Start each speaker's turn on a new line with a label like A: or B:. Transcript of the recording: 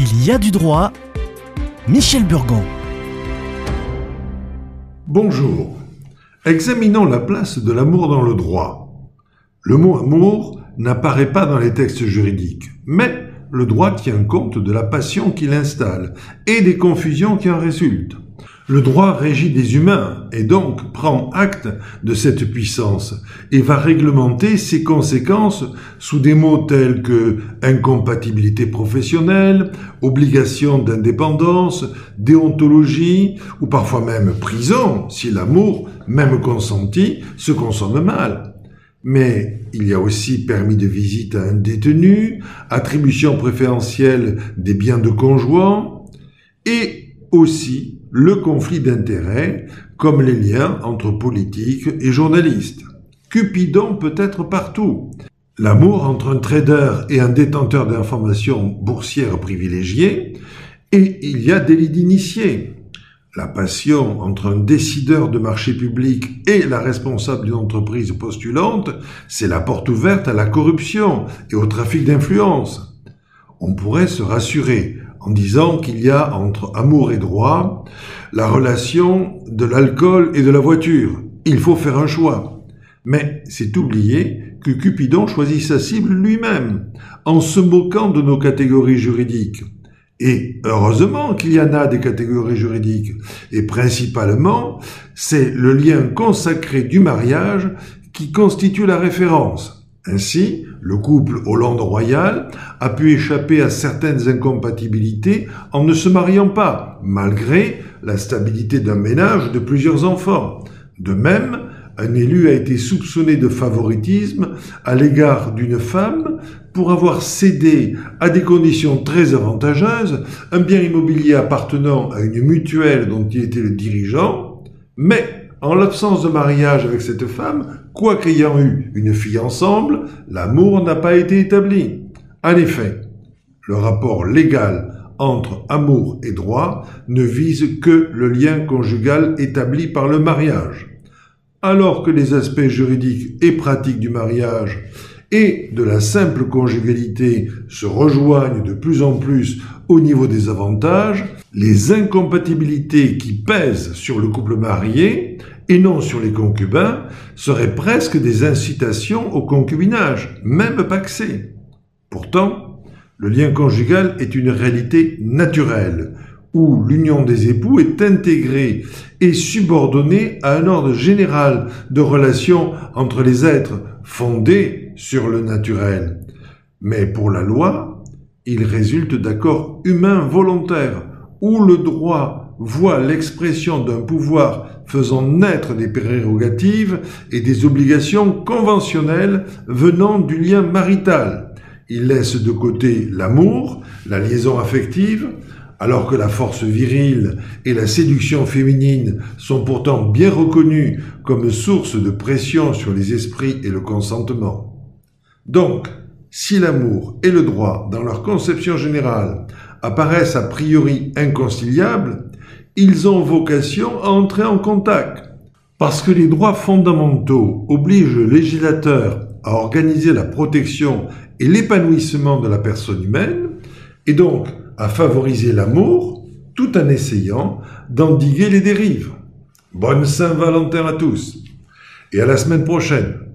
A: Il y a du droit. Michel Burgon.
B: Bonjour. Examinons la place de l'amour dans le droit. Le mot amour n'apparaît pas dans les textes juridiques, mais le droit tient compte de la passion qu'il installe et des confusions qui en résultent. Le droit régit des humains et donc prend acte de cette puissance et va réglementer ses conséquences sous des mots tels que incompatibilité professionnelle, obligation d'indépendance, déontologie ou parfois même prison si l'amour, même consenti, se consomme mal. Mais il y a aussi permis de visite à un détenu, attribution préférentielle des biens de conjoint et aussi le conflit d'intérêts comme les liens entre politiques et journalistes. Cupidon peut être partout. L'amour entre un trader et un détenteur d'informations boursières privilégiées, et il y a des lits d'initiés. La passion entre un décideur de marché public et la responsable d'une entreprise postulante, c'est la porte ouverte à la corruption et au trafic d'influence. On pourrait se rassurer en disant qu'il y a entre amour et droit la relation de l'alcool et de la voiture. Il faut faire un choix. Mais c'est oublier que Cupidon choisit sa cible lui-même, en se moquant de nos catégories juridiques. Et heureusement qu'il y en a des catégories juridiques. Et principalement, c'est le lien consacré du mariage qui constitue la référence. Ainsi, le couple Hollande Royal a pu échapper à certaines incompatibilités en ne se mariant pas, malgré la stabilité d'un ménage de plusieurs enfants. De même, un élu a été soupçonné de favoritisme à l'égard d'une femme pour avoir cédé à des conditions très avantageuses un bien immobilier appartenant à une mutuelle dont il était le dirigeant, mais en l'absence de mariage avec cette femme, quoiqu'ayant eu une fille ensemble, l'amour n'a pas été établi. En effet, le rapport légal entre amour et droit ne vise que le lien conjugal établi par le mariage. Alors que les aspects juridiques et pratiques du mariage et de la simple conjugalité se rejoignent de plus en plus au niveau des avantages, les incompatibilités qui pèsent sur le couple marié et non sur les concubins seraient presque des incitations au concubinage, même paxé. Pourtant, le lien conjugal est une réalité naturelle, où l'union des époux est intégrée et subordonnée à un ordre général de relations entre les êtres fondés sur le naturel. Mais pour la loi, il résulte d'accords humains volontaires, où le droit voit l'expression d'un pouvoir faisant naître des prérogatives et des obligations conventionnelles venant du lien marital. Il laisse de côté l'amour, la liaison affective, alors que la force virile et la séduction féminine sont pourtant bien reconnues comme source de pression sur les esprits et le consentement. Donc, si l'amour et le droit, dans leur conception générale, apparaissent a priori inconciliables, ils ont vocation à entrer en contact. Parce que les droits fondamentaux obligent le législateur à organiser la protection et l'épanouissement de la personne humaine, et donc à favoriser l'amour, tout en essayant d'endiguer les dérives. Bonne Saint-Valentin à tous, et à la semaine prochaine.